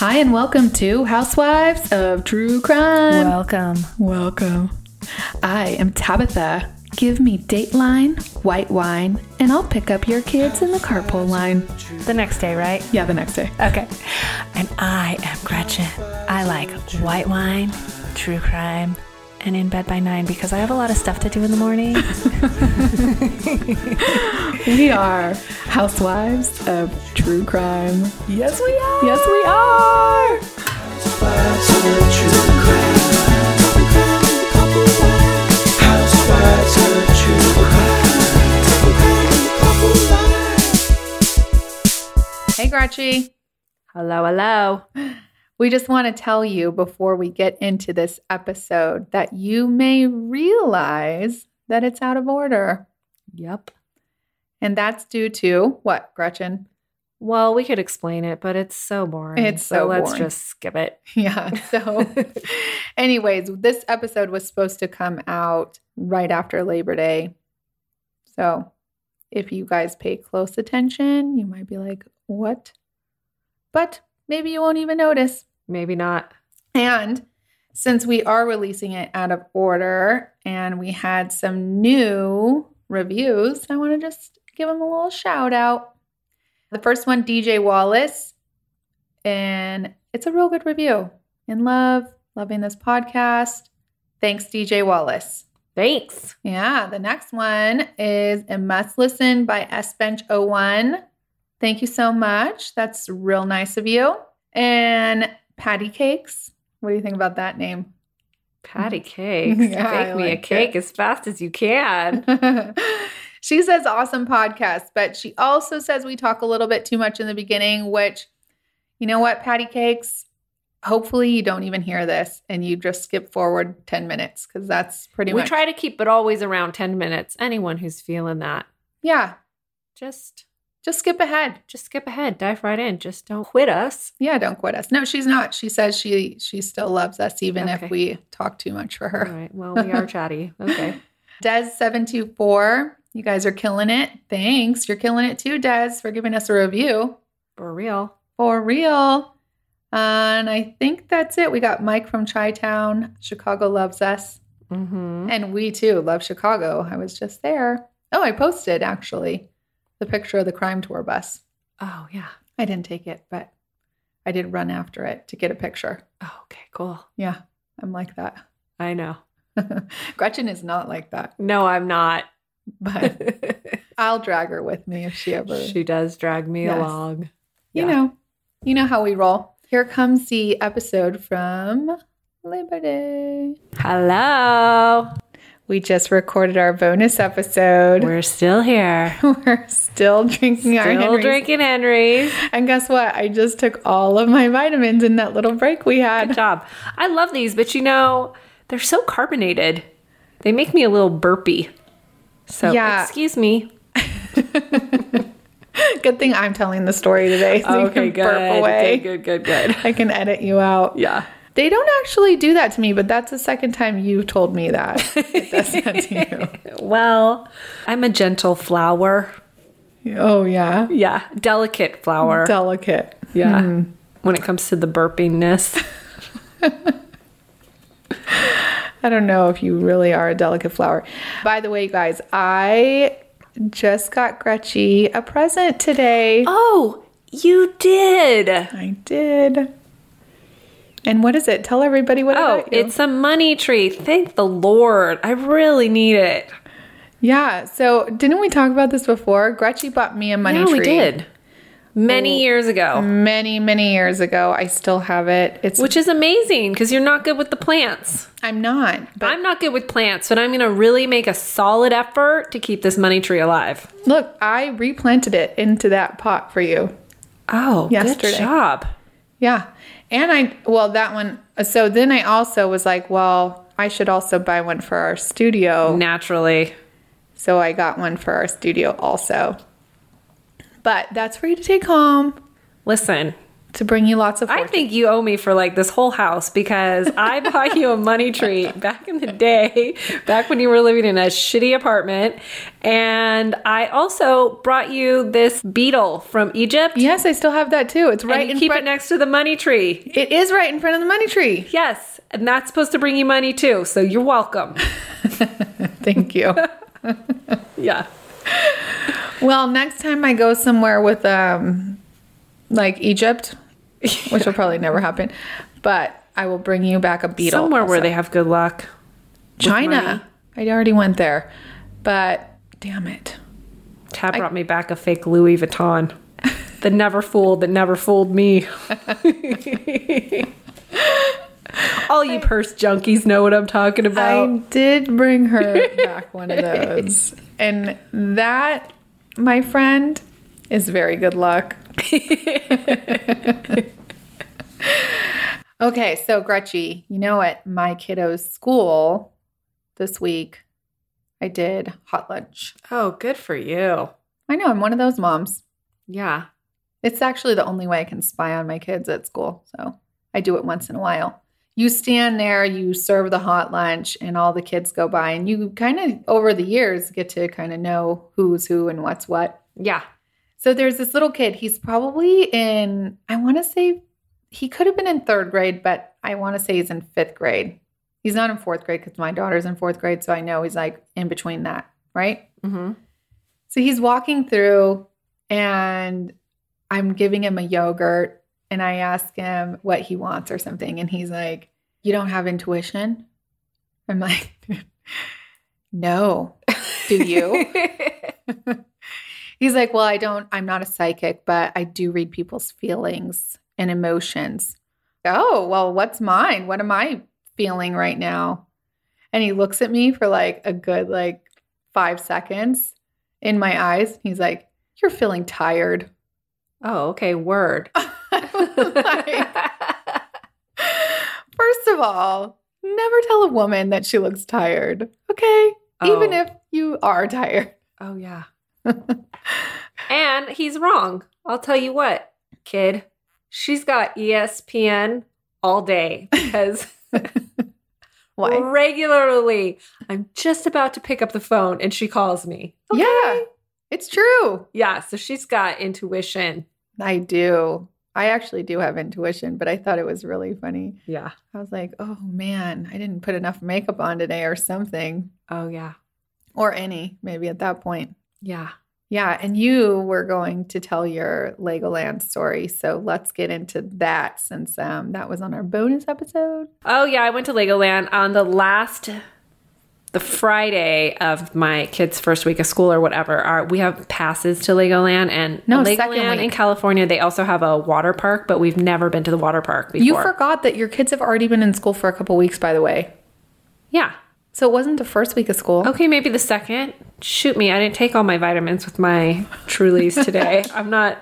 Hi, and welcome to Housewives of True Crime. Welcome. welcome. I am Tabitha. Give me Dateline, white wine, and I'll pick up your kids in the carpool line. The next day, right? Yeah, the next day. Okay. And I am Gretchen. I like white wine, true crime, and in bed by nine because I have a lot of stuff to do in the morning. We are Housewives of True Crime. yes, we are. Yes, we are. Housewives of true crime. Housewives of true crime. Hey, Gretchy. Hello, hello. We just want to tell you before we get into this episode that you may realize that it's out of order. Yep. And that's due to what, Gretchen? Well, we could explain it, but it's so boring. It's so let's boring. just skip it. Yeah. So, anyways, this episode was supposed to come out right after Labor Day. So, if you guys pay close attention, you might be like, what? But maybe you won't even notice. Maybe not. And since we are releasing it out of order and we had some new reviews, I want to just give them a little shout out. The first one, DJ Wallace, and it's a real good review. In love, loving this podcast. Thanks, DJ Wallace. Thanks. Yeah, the next one is a must listen by SBench01. Thank you so much. That's real nice of you. And Patty Cakes. What do you think about that name? Patty cakes. Yeah, I Bake me a cake it. as fast as you can. she says awesome podcast, but she also says we talk a little bit too much in the beginning, which, you know what, Patty Cakes? Hopefully you don't even hear this and you just skip forward 10 minutes because that's pretty we much. try to keep it always around 10 minutes. Anyone who's feeling that, yeah, just just skip ahead. just skip ahead, dive right in. Just don't quit us. Yeah, don't quit us. No, she's not. She says she she still loves us even Okay. if we talk too much for her. right. Well, we are chatty. Okay. Des724, you guys are killing it. Thanks. You're killing it too, Des, for giving us a review. For real. For real. and I think that's it. We got Mike from Chi Town. Chicago loves us. Mm-hmm. And we too love Chicago. I was just there. Oh, I posted actually the picture of the crime tour bus. Oh, yeah. I didn't take it, but I did run after it to get a picture. Oh, okay. Cool. Yeah, I'm like that. I know. Gretchen is not like that, No, I'm not. but I'll drag her with me if she ever. she does drag me Yes. along. you yeah. know, you know how we roll. Here comes the episode from Liberty. Hello. We just recorded our bonus episode. We're, still here. We're still here. still drinking our Still Henry's. drinking Henry's. And guess what? I just took all of my vitamins in that little break we Good had. job. I love these, but you know, they're so carbonated. They make me a little burpy. So, Yeah. excuse me. Good thing I'm telling the story today. so you can burp away. Good, good, good, good. I can edit you out. Yeah. They don't actually do that to me, but that's the second time you told me that. It does that to Well, I'm a gentle flower. Oh, yeah. Yeah. Delicate flower. Delicate. yeah. Hmm. When it comes to the burpingness. I don't know if you really are a delicate flower. By the way, guys, I just got Gretchy a present today. Oh, you did. I did. And what is it? Tell everybody what Oh, I got you. it's a money tree. Thank the Lord. I really need it. yeah. So didn't we talk about this before? Gretchy bought me a money yeah, tree. we did. Many years ago. Many, many years ago. I still have it. It's Which is amazing because you're not good with the plants. I'm not, but I'm not good with plants, but I'm going to really make a solid effort to keep this money tree alive. look, I replanted it into that pot for you. Oh, Yesterday. good job. Yeah. And I, well, that one. So then I also was like, well, I should also buy one for our studio. Naturally. So I got one for our studio also. But that's for you to take home. Listen, to bring you lots of I think you owe me for like this whole house because I bought you a money tree back in the day, back when you were living in a shitty apartment. And I also brought you this beetle from Egypt. yes, I still have that too. It's right and you in keep front. it next to the money tree. it is right in front of the money tree. Yes. And that's supposed to bring you money too. So you're welcome. Thank you. Yeah. well, next time I go somewhere with um like Egypt, which will probably never happen, but I will bring you back a beetle. Somewhere where they have good luck. China. I already went there. But damn it. Tab brought me back a fake Louis Vuitton. that never fooled, that never fooled me. All you purse junkies know what I'm talking about. I did bring her back one of those. And that, my friend, is very good luck. okay, so Gretchy, you know at my kiddo's school this week, I did hot lunch. oh, good for you. I know, I'm one of those moms. Yeah. It's actually the only way I can spy on my kids at school. So I do it once in a while. You stand there, you serve the hot lunch, and all the kids go by, and you kind of, over the years, get to kind of know who's who and what's what. Yeah. So there's this little kid. He's probably in, I want to say, he could have been in third grade, but I want to say he's in fifth grade. He's not in fourth grade because my daughter's in fourth grade. So I know he's like in between that, right? Mm-hmm. So he's walking through and I'm giving him a yogurt and I ask him what he wants or something. And he's like, You don't have intuition? I'm like, No. Do you? he's like, Well, I don't, I'm not a psychic, but I do read people's feelings and emotions. Oh, well, what's mine? What am I feeling right now? And he looks at me for like a good like five seconds in my eyes. He's like, You're feeling tired. oh, okay. Word. Like, First of all, never tell a woman that she looks tired. Okay. Oh. Even Oh. if you are tired. Oh, yeah. and he's wrong. I'll tell you what, kid. She's got ESPN all day because Why? regularly I'm just about to pick up the phone and she calls me. Okay. Yeah. It's true. Yeah. So she's got intuition. I do. I actually do have intuition, but I thought it was really funny. Yeah. I was like, oh man, I didn't put enough makeup on today or something. Oh, yeah. Or any, maybe at that point. Yeah. Yeah, and you were going to tell your Legoland story, so let's get into that since um, that was on our bonus episode. Oh yeah, I went to Legoland on the last the Friday of my kids' first week of school or whatever. Our, we have passes to Legoland and No, Legoland in. California. They also have a water park, but we've never been to the water park before. You forgot that your kids have already been in school for a couple weeks, by the way. yeah. So it wasn't the first week of school. Okay, maybe the second. Shoot me, I didn't take all my vitamins with my Trulies today. I'm not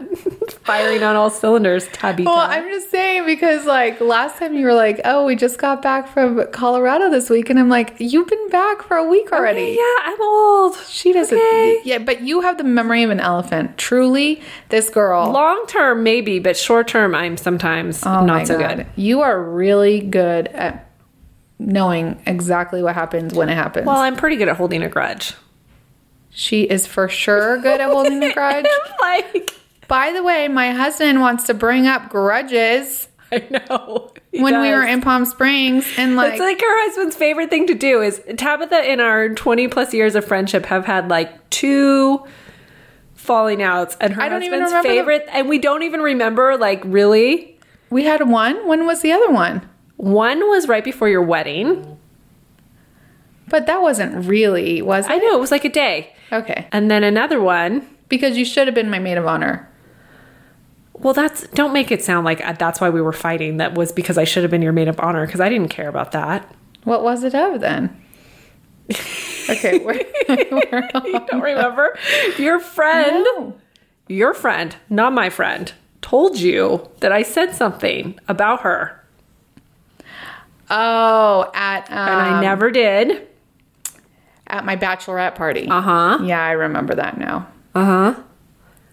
firing on all cylinders, Tabitha. Well, I'm just saying because like last time you were like, "Oh, we just got back from Colorado this week," and I'm like, "You've been back for a week already." yeah, I'm old. She doesn't. Okay. Yeah, but you have the memory of an elephant. Truly, this girl. Long term, maybe, but short term, I'm sometimes Oh not so God. good. You are really good at knowing exactly what happens when it happens. Well, I'm pretty good at holding a grudge. she is for sure good at holding a grudge. like, By the way, my husband wants to bring up grudges I know. He when we were in Palm Springs and like, It's like her husband's favorite thing to do is Tabitha in our 20 plus years of friendship have had like two falling outs and her I don't even husband's remember the- favorite and we don't even remember like really we had one. When was the other one? One was right before your wedding But that wasn't really, was it? I know it was like a day Okay. and then another one Because you should have been my maid of honor. well that's don't make it sound like uh, that's why we were fighting that was because I should have been your maid of honor because I didn't care about that What was it of then? Okay. We're, we're you don't remember your friend No. your friend not my friend told you that I said something about her Oh, at um, and I never did. at my bachelorette party. Uh huh. Yeah, I remember that now. Uh huh.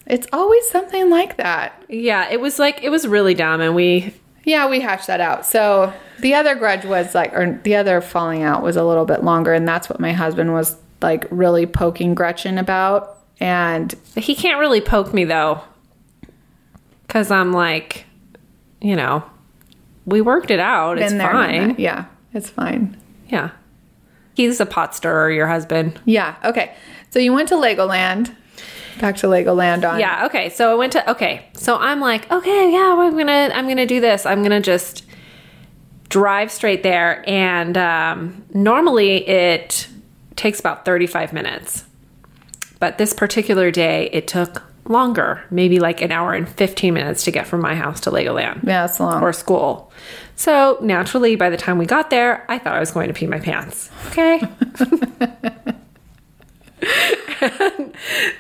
It's always something like that. Yeah, it was like it was really dumb and we Yeah, we hashed that out. So the other grudge was like, or the other falling out was a little bit longer, and that's what my husband was like really poking Gretchen about. And he can't really poke me though. Cuz I'm like, you know, we worked it out. It's been there, fine. Yeah, it's fine. Yeah. He's a pot stirrer, your husband. Yeah. Okay. So you went to Legoland. Back to Legoland on. Yeah, okay. So I went to okay. So I'm like, okay, yeah, I'm gonna I'm gonna do this. I'm gonna just drive straight there. And um, normally it takes about 35 minutes. But this particular day it took longer, maybe like an hour and 15 minutes to get from my house to Legoland Yeah, it's long. or school. So naturally, by the time we got there, I thought I was going to pee my pants. Okay.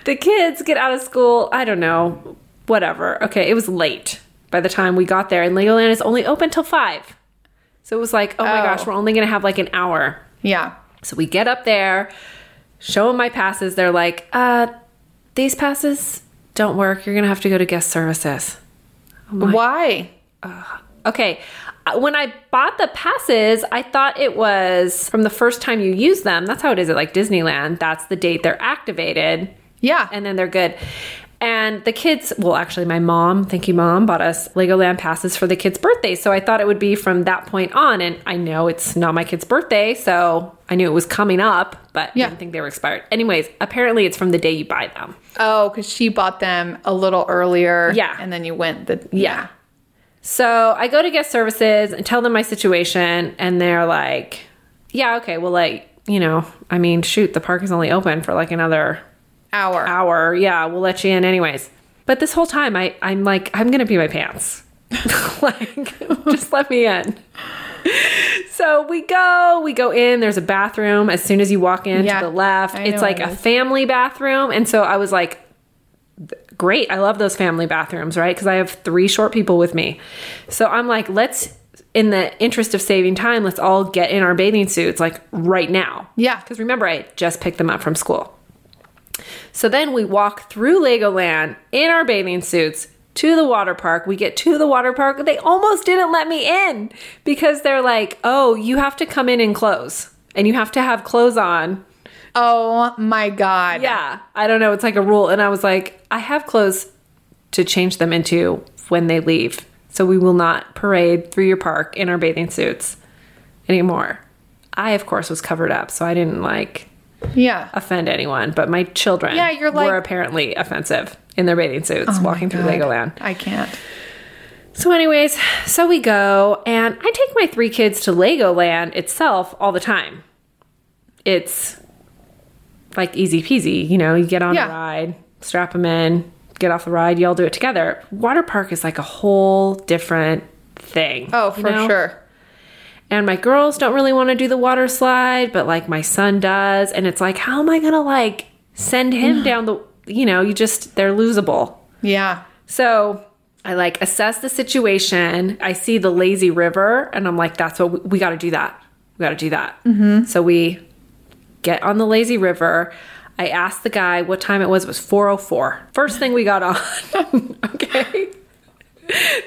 The kids get out of school, I don't know, whatever. Okay, it was late by the time we got there, and Legoland is only open till five. So it was like, oh my Oh. gosh, we're only gonna have like an hour. yeah. So we get up there, show them my passes. They're like, uh, these passes don't work. You're gonna have to go to guest services. Why? Okay. uh, When I bought the passes, I thought it was from the first time you use them. That's how it is at like Disneyland. That's the date they're activated Yeah. and then they're good. And the kids, well, actually, my mom, thank you, mom, bought us Legoland passes for the kids' birthday. So I thought it would be from that point on. And I know it's not my kid's birthday, so I knew it was coming up, but Yeah. I didn't think they were expired. Anyways, apparently it's from the day you buy them. oh, because she bought them a little earlier. Yeah. And then you went the Yeah. So I go to guest services and tell them my situation, and they're like, yeah, okay, well, like, you know, I mean, shoot, the park is only open for like another hour. hour. Yeah, we'll let you in anyways. But this whole time, I, I'm like, I'm gonna pee my pants. like, just let me in. So we go, we go in. There's a bathroom as soon as you walk in Yeah, to the left. It's like what a family bathroom, and so I was like, great. I love those family bathrooms, right? Because I have three short people with me. So I'm like, let's, in the interest of saving time, let's all get in our bathing suits like right now. Yeah. Because remember, I just picked them up from school. So then we walk through Legoland in our bathing suits to the water park. We get to the water park. They almost didn't let me in because they're like, oh, you have to come in in clothes and you have to have clothes on. Oh my God. Yeah, I don't know. It's like a rule. And I was like, I have clothes to change them into when they leave. So we will not parade through your park in our bathing suits anymore. I, of course, was covered up. So I didn't like Yeah. offend anyone, but my children Yeah, you're like- were apparently offensive in their bathing suits oh walking through Legoland. I can't. So, anyways, so we go, and I take my three kids to Legoland itself all the time. It's like easy peasy, you know, you get on Yeah. a ride, strap them in, get off the ride, you all do it together. Water park is like a whole different thing. Oh, you for know? sure. And my girls don't really want to do the water slide, but like my son does. And it's like, how am I going to like send him down the, you know, you just, they're losable. Yeah. So I like assess the situation. I see the lazy river and I'm like, that's what we, we got to do that. We got to do that. Mm-hmm. So we get on the lazy river. I asked the guy what time it was. It was 404. First thing we got on. okay.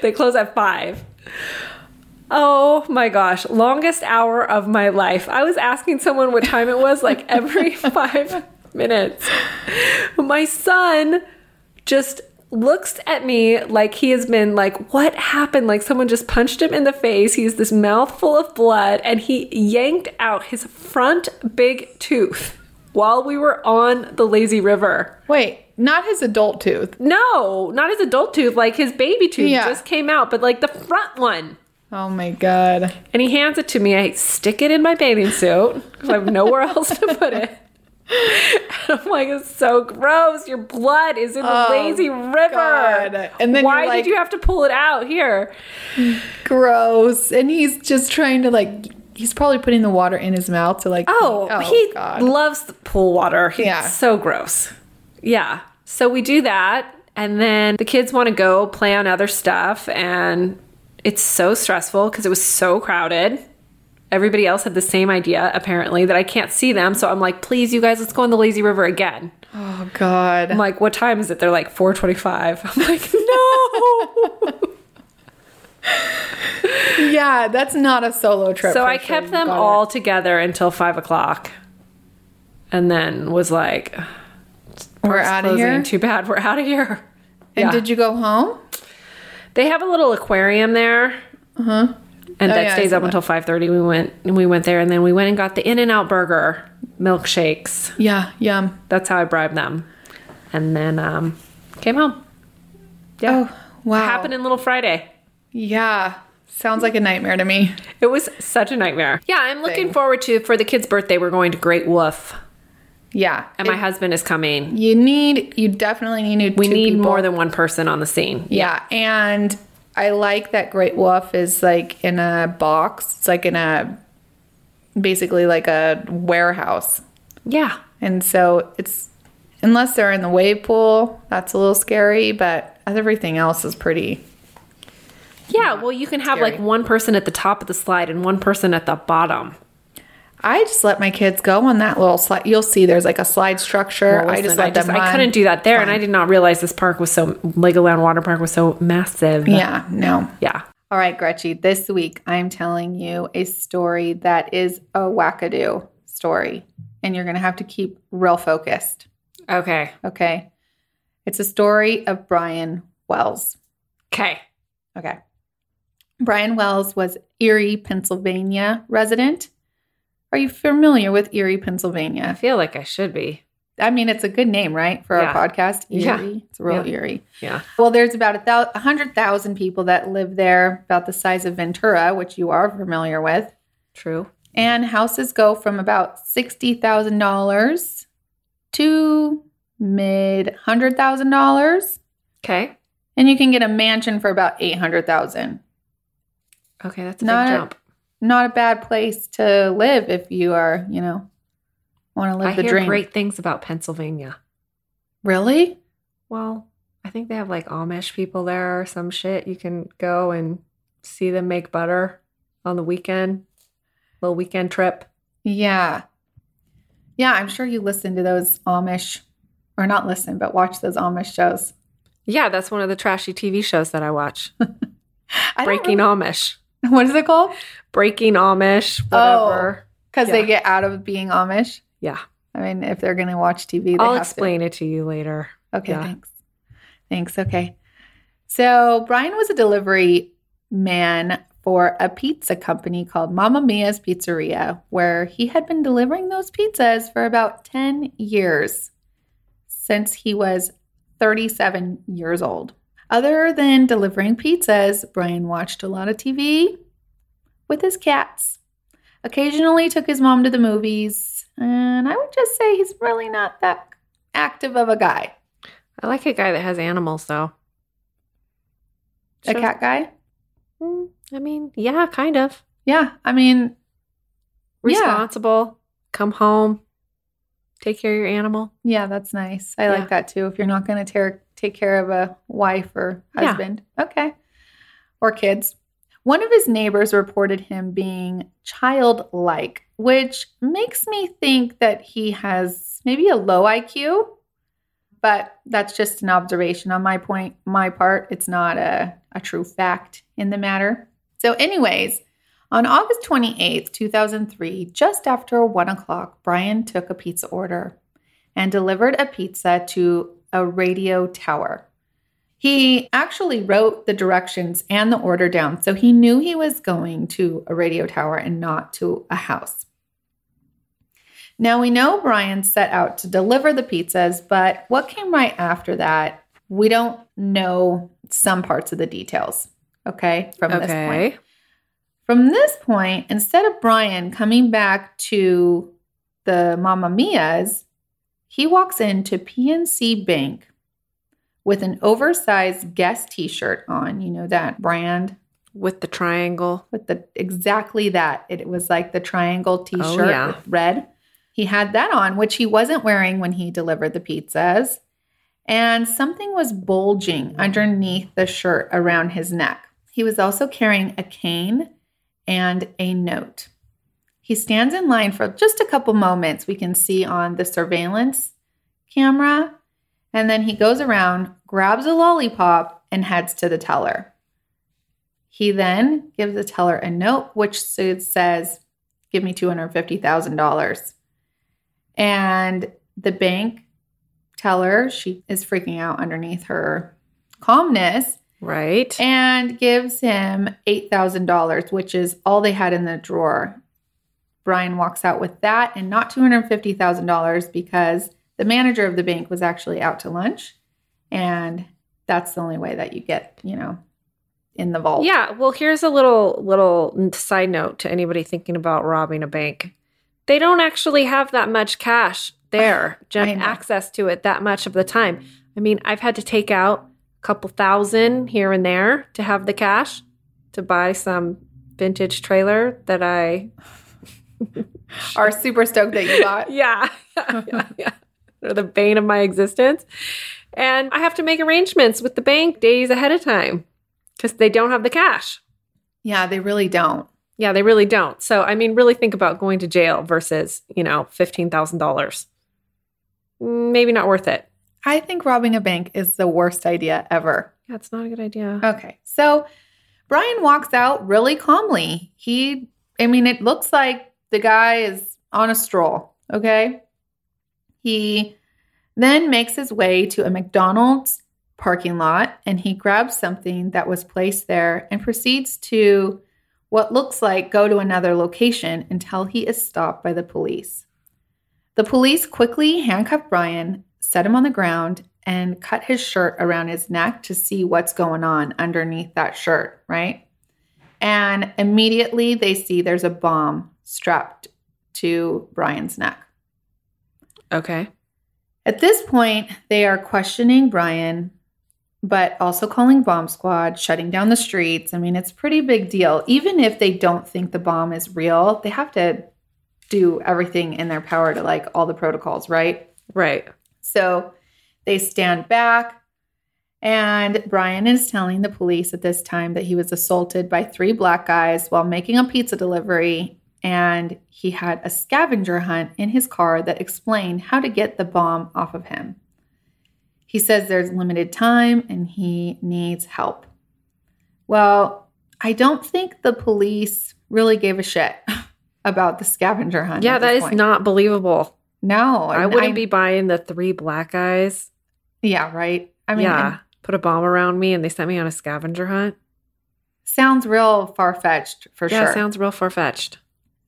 they close at five. Oh my gosh, longest hour of my life. I was asking someone what time it was like every five minutes. My son just looks at me like he has been like, what happened? Like someone just punched him in the face. He has this mouthful of blood and he yanked out his front big tooth while we were on the lazy river. Wait, not his adult tooth. No, not his adult tooth, like his baby tooth Yeah. just came out, but like the front one. Oh my God. And he hands it to me. I stick it in my bathing suit because I have nowhere else to put it. And I'm like, it's so gross. Your blood is in the Oh, lazy river. God. And then why like- did you have to pull it out here? Gross. And he's just trying to like, he's probably putting the water in his mouth to like, Oh, oh he God. loves the pool water. He's Yeah. so gross. Yeah. So we do that, and then the kids want to go play on other stuff, and it's so stressful because it was so crowded. Everybody else had the same idea, apparently, that I can't see them. So I'm like, please, you guys, let's go on the lazy river again. Oh God. I'm like, what time is it? They're like 425. I'm like, no. yeah, that's not a solo trip. so I kept You them got all it. together until five o'clock. And then was like, We're out of here. Too bad we're out of here. And Yeah. did you go home? They have a little aquarium there. Uh-huh. And Oh, that yeah, stays up that. until 5.30. We went and we went there and then we went and got the In-N-Out burger milkshakes. Yeah, yum. That's how I bribed them. And then um, came home. Yeah. Oh wow. Happened in Little Friday. Yeah. Sounds like a nightmare to me. It was such a nightmare. Yeah, I'm looking Thing. forward to for the kid's birthday. We're going to Great Wolf, Yeah. and my husband is coming. You need you definitely need to. We two need people. more than one person on the scene. Yeah, and I like that Great Wolf is like in a box. It's like in a basically like a warehouse. Yeah. And so it's unless they're in the wave pool, that's a little scary, but everything else is pretty Yeah. Well, you can have Scary. like one person at the top of the slide and one person at the bottom. I just let my kids go on that little slide. You'll see there's like a slide structure. Well, I just listen, let them I couldn't do that there, and I did not realize this park was so Legoland Water Park was so massive. Yeah, no. Yeah. All right, Gretchen, this week I'm telling you a story that is a wackadoo story, and you're going to have to keep real focused. Okay. Okay. It's a story of Brian Wells. Okay. Okay. Brian Wells was Erie, Pennsylvania resident. Are you familiar with Erie, Pennsylvania? I feel like I should be. I mean, it's a good name, right, for Yeah. our podcast? Erie. Yeah. It's real Yeah. Erie. Yeah. Well, there's about a thou- 100,000 people that live there, about the size of Ventura, which you are familiar with. True. And houses go from about $60,000 to mid $100,000. Okay. And you can get a mansion for about 800,000. Okay, that's a Not- big jump. Not a bad place to live if you are, you know, want to live I the hear dream. great things about Pennsylvania. Really? Well, I think they have like Amish people there or some shit. You can go and see them make butter on the weekend. Little weekend trip. Yeah. Yeah, I'm sure you listen to those Amish, or not listen, but watch those Amish shows. Yeah, that's one of the trashy TV shows that I watch. I Breaking really- Amish. What is it called? Breaking Amish, Oh. whatever. Because Yeah. they get out of being Amish. Yeah. I mean, if they're going to watch TV, they I'll explain it to you later. Okay, yeah. thanks. Thanks. Okay. So Brian was a delivery man for a pizza company called Mama Mia's Pizzeria, where he had been delivering those pizzas for about 10 years since he was 37 years old. Other than delivering pizzas, Brian watched a lot of TV with his cats. Occasionally took his mom to the movies, and I would just say he's really not that active of a guy. I like a guy that has animals, though. A Shows- cat guy? Mm, I mean, yeah, kind of. Yeah, I mean, Yeah. Responsible. Come home. Take care of your animal. yeah, that's nice. I Yeah. like that too. If you're not going to take care of a wife or Yeah. husband, okay, or kids. One of his neighbors reported him being childlike, which makes me think that he has maybe a low IQ, but that's just an observation on my point, my part. It's not a, a true fact in the matter. So, anyways, on August 28th, 2003, just after one o'clock, Brian took a pizza order and delivered a pizza to a radio tower. He actually wrote the directions and the order down, so he knew he was going to a radio tower and not to a house. Now we know Brian set out to deliver the pizzas, but what came right after that, we don't know some parts of the details. Okay, from this point. From this point, instead of Brian coming back to the Mamma Mia's, he walks into PNC Bank with an oversized Guess t-shirt on. You know that brand With the triangle. with the exactly that. It was like the triangle oh, t-shirt yeah. with red. He had that on, which he wasn't wearing when he delivered the pizzas. And something was bulging underneath the shirt around his neck. He was also carrying a cane and a note. He stands in line for just a couple moments. We can see on the surveillance camera. And then he goes around, grabs a lollipop, and heads to the teller. He then gives the teller a note which says, Give me $250,000. And the bank teller, she is freaking out underneath her calmness Right. and gives him $8,000, which is all they had in the drawer. Brian walks out with that and not $250,000 because the manager of the bank was actually out to lunch. And that's the only way that you get, you know, in the vault. Yeah, well, here's a little little side note to anybody thinking about robbing a bank. They don't actually have that much cash there, gen- access to it that much of the time. I mean, I've had to take out a couple thousand here and there to have the cash to buy some vintage trailer that I Are super stoked that you got. yeah, yeah, yeah, yeah. They're the bane of my existence. And I have to make arrangements with the bank days ahead of time because they don't have the cash. Yeah, they really don't. Yeah, they really don't. So, I mean, really think about going to jail versus, you know, $15,000. Maybe not worth it. I think robbing a bank is the worst idea ever. Yeah, it's not a good idea. Okay. So Brian walks out really calmly. He, I mean, it looks like the guy is on a stroll. Okay. He then makes his way to a McDonald's parking lot and he grabs something that was placed there and proceeds to what looks like go to another location until he is stopped by the police. The police quickly handcuff Brian, set him on the ground, and cut his shirt around his neck to see what's going on underneath that shirt, right? And immediately they see there's a bomb strapped to Brian's neck. Okay. At this point, they are questioning Brian, but also calling bomb squad, shutting down the streets. I mean, it's a pretty big deal. Even if they don't think the bomb is real, they have to do everything in their power to like all the protocols, right? Right. So they stand back, and Brian is telling the police at this time that he was assaulted by three black guys while making a pizza delivery, and he had a scavenger hunt in his car that explained how to get the bomb off of him. He says there's limited time and he needs help. Well, I don't think the police really gave a shit about the scavenger hunt. Yeah, at that is point. not believable. No, I wouldn't be buying the three black guys. Yeah, right. I mean, yeah. Put a bomb around me and they sent me on a scavenger hunt. sounds real far fetched for yeah, sure. sounds real far fetched.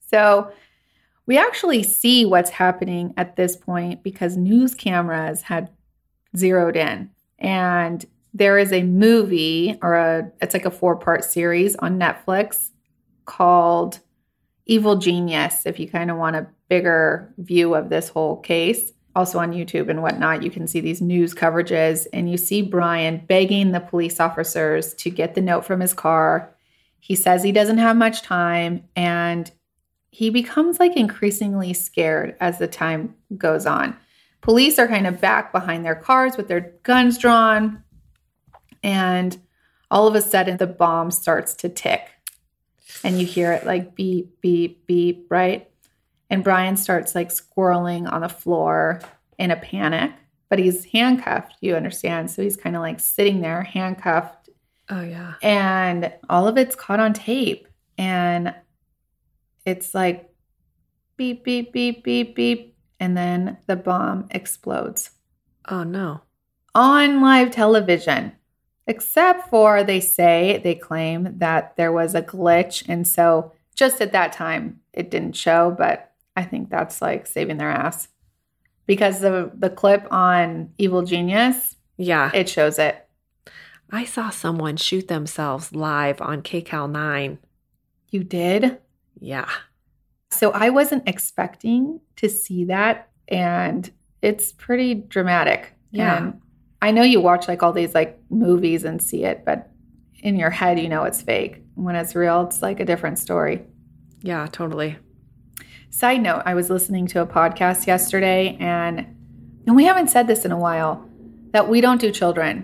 So we actually see what's happening at this point because news cameras had zeroed in, and there is a movie or a it's like a four part series on Netflix called Evil Genius. If you kind of want a bigger view of this whole case. Also on YouTube and whatnot, you can see these news coverages, and you see Brian begging the police officers to get the note from his car. He says he doesn't have much time, and he becomes like increasingly scared as the time goes on. Police are kind of back behind their cars with their guns drawn, and all of a sudden the bomb starts to tick, and you hear it like beep, beep, beep, right? And Brian starts like squirreling on the floor in a panic, but he's handcuffed, you understand? So he's kind of like sitting there handcuffed Oh, yeah. and all of it's caught on tape and it's like beep beep beep beep beep and then the bomb explodes Oh, no. on live television except for they say they claim that there was a glitch and so just at that time it didn't show but i think that's like saving their ass because the the clip on evil genius Yeah. it shows it I saw someone shoot themselves live on KCAL 9. you did Yeah. So I wasn't expecting to see that and it's pretty dramatic. Yeah. And I know you watch like all these like movies and see it, but in your head you know it's fake. When it's real, it's like a different story. Yeah, totally. Side note, I was listening to a podcast yesterday and and we haven't said this in a while that we don't do children.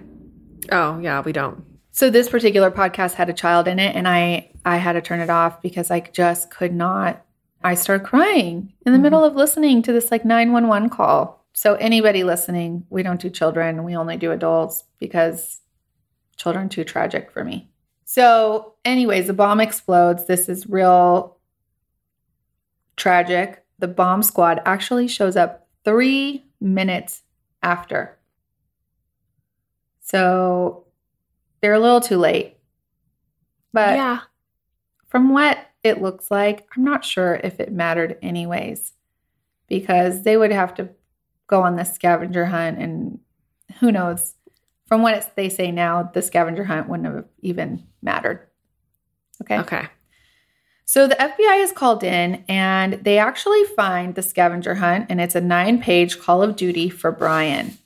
Oh, yeah, we don't. So this particular podcast had a child in it and I I had to turn it off because I just could not I started crying in the Mhm. middle of listening to this like 911 call. So, anybody listening, we don't do children, we only do adults because children too tragic for me. So, anyways, the bomb explodes. This is real tragic. The bomb squad actually shows up three minutes after. So, they're a little too late. But yeah. From what it looks like, I'm not sure if it mattered anyways, because they would have to go on this scavenger hunt, and who knows? From what it's, they say now, the scavenger hunt wouldn't have even mattered. Okay. Okay. So the FBI is called in and they actually find the scavenger hunt, and it's a nine page call of duty for Brian.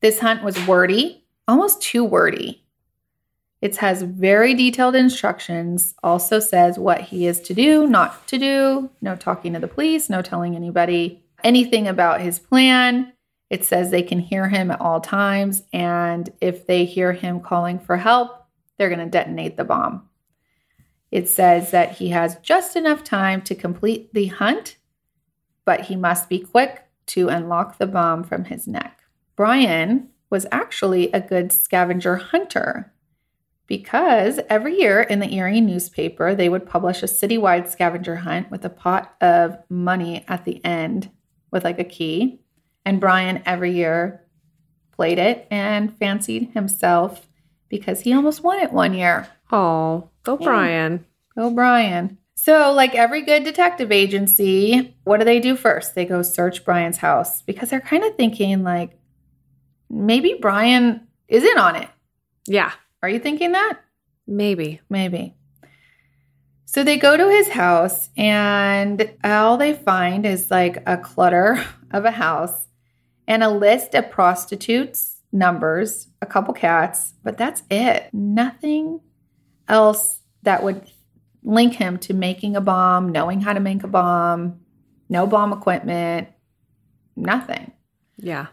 This hunt was wordy, almost too wordy. It has very detailed instructions, also says what he is to do, not to do, no talking to the police, no telling anybody anything about his plan. It says they can hear him at all times, and if they hear him calling for help, they're going to detonate the bomb. It says that he has just enough time to complete the hunt, but he must be quick to unlock the bomb from his neck. Brian was actually a good scavenger hunter because every year in the Erie newspaper, they would publish a citywide scavenger hunt with a pot of money at the end with like a key. And Brian every year played it and fancied himself because he almost won it one year. Oh, go Yeah. Brian. Go, Brian. So, like every good detective agency, what do they do first? They go search Brian's house because they're kind of thinking, like, maybe Brian is in on it. Yeah, Are you thinking that? maybe. Maybe. So they go to his house, and all they find is like a clutter of a house and a list of prostitutes, numbers, a couple cats, but that's it. Nothing else that would link him to making a bomb, knowing how to make a bomb, no bomb equipment, nothing. Yeah.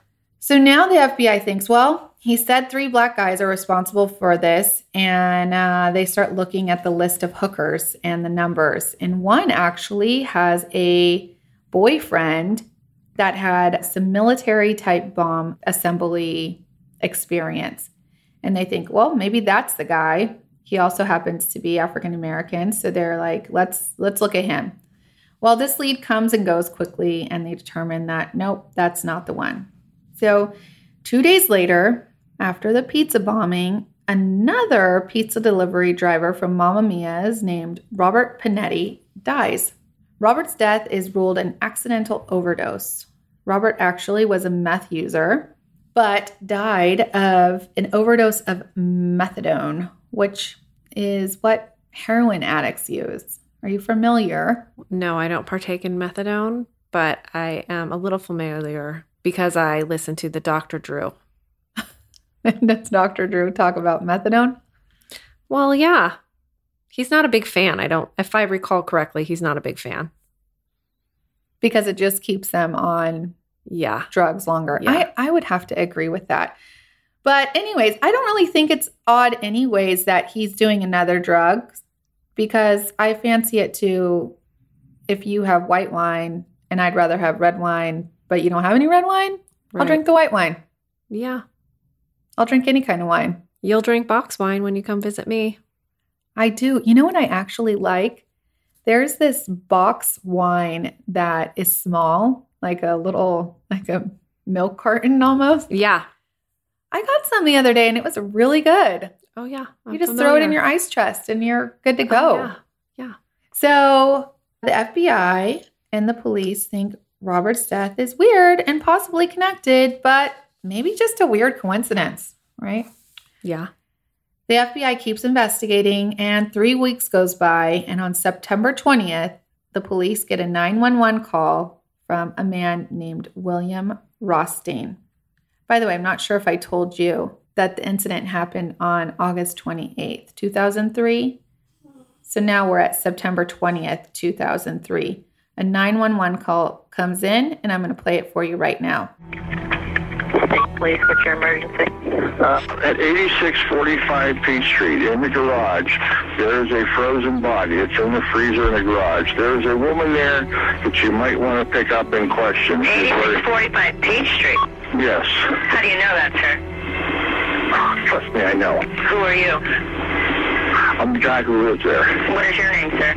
So now the FBI thinks, well, he said three black guys are responsible for this, and uh, they start looking at the list of hookers and the numbers. And one actually has a boyfriend that had some military type bomb assembly experience. And they think, well, maybe that's the guy. He also happens to be African American, so they're like, let's let's look at him. Well, this lead comes and goes quickly, and they determine that nope, that's not the one. So, two days later, after the pizza bombing, another pizza delivery driver from Mamma Mia's named Robert Pinetti dies. Robert's death is ruled an accidental overdose. Robert actually was a meth user, but died of an overdose of methadone, which is what heroin addicts use. Are you familiar? No, I don't partake in methadone, but I am a little familiar because I listen to the Dr. Drew. Does Dr. Drew talk about methadone? Well, yeah. He's not a big fan. I don't, if I recall correctly, he's not a big fan. Because it just keeps them on Yeah. drugs longer. Yeah. I, I would have to agree with that. But, anyways, I don't really think it's odd, anyways, that he's doing another drug because I fancy it too if you have white wine and I'd rather have red wine, but you don't have any red wine, I'll drink the white wine. Yeah. I'll drink any kind of wine. You'll drink box wine when you come visit me. I do. You know what I actually like? There's this box wine that is small, like a little, like a milk carton almost. Yeah. I got some the other day and it was really good. Oh, yeah. you just throw it in your ice chest and you're good to oh, go. Oh, yeah. So the FBI and the police think Robert's death is weird and possibly connected, but maybe just a weird coincidence, right? Yeah. The FBI keeps investigating, and three weeks goes by. And on September 20th, the police get a 911 call from a man named William Rothstein. By the way, I'm not sure if I told you that the incident happened on August 28th, 2003. So now we're at September 20th, 2003. A 911 call comes in, and I'm going to play it for you right now. police. What's your emergency? Uh, at 8645 Peach Street, in the garage, there is a frozen body. It's in the freezer in the garage. There is a woman there that you might want to pick up and question. 8645 Peach Street. yes. How do you know that, sir? Trust me, I know. Who are you? I'm the guy who lives there. What is your name, sir?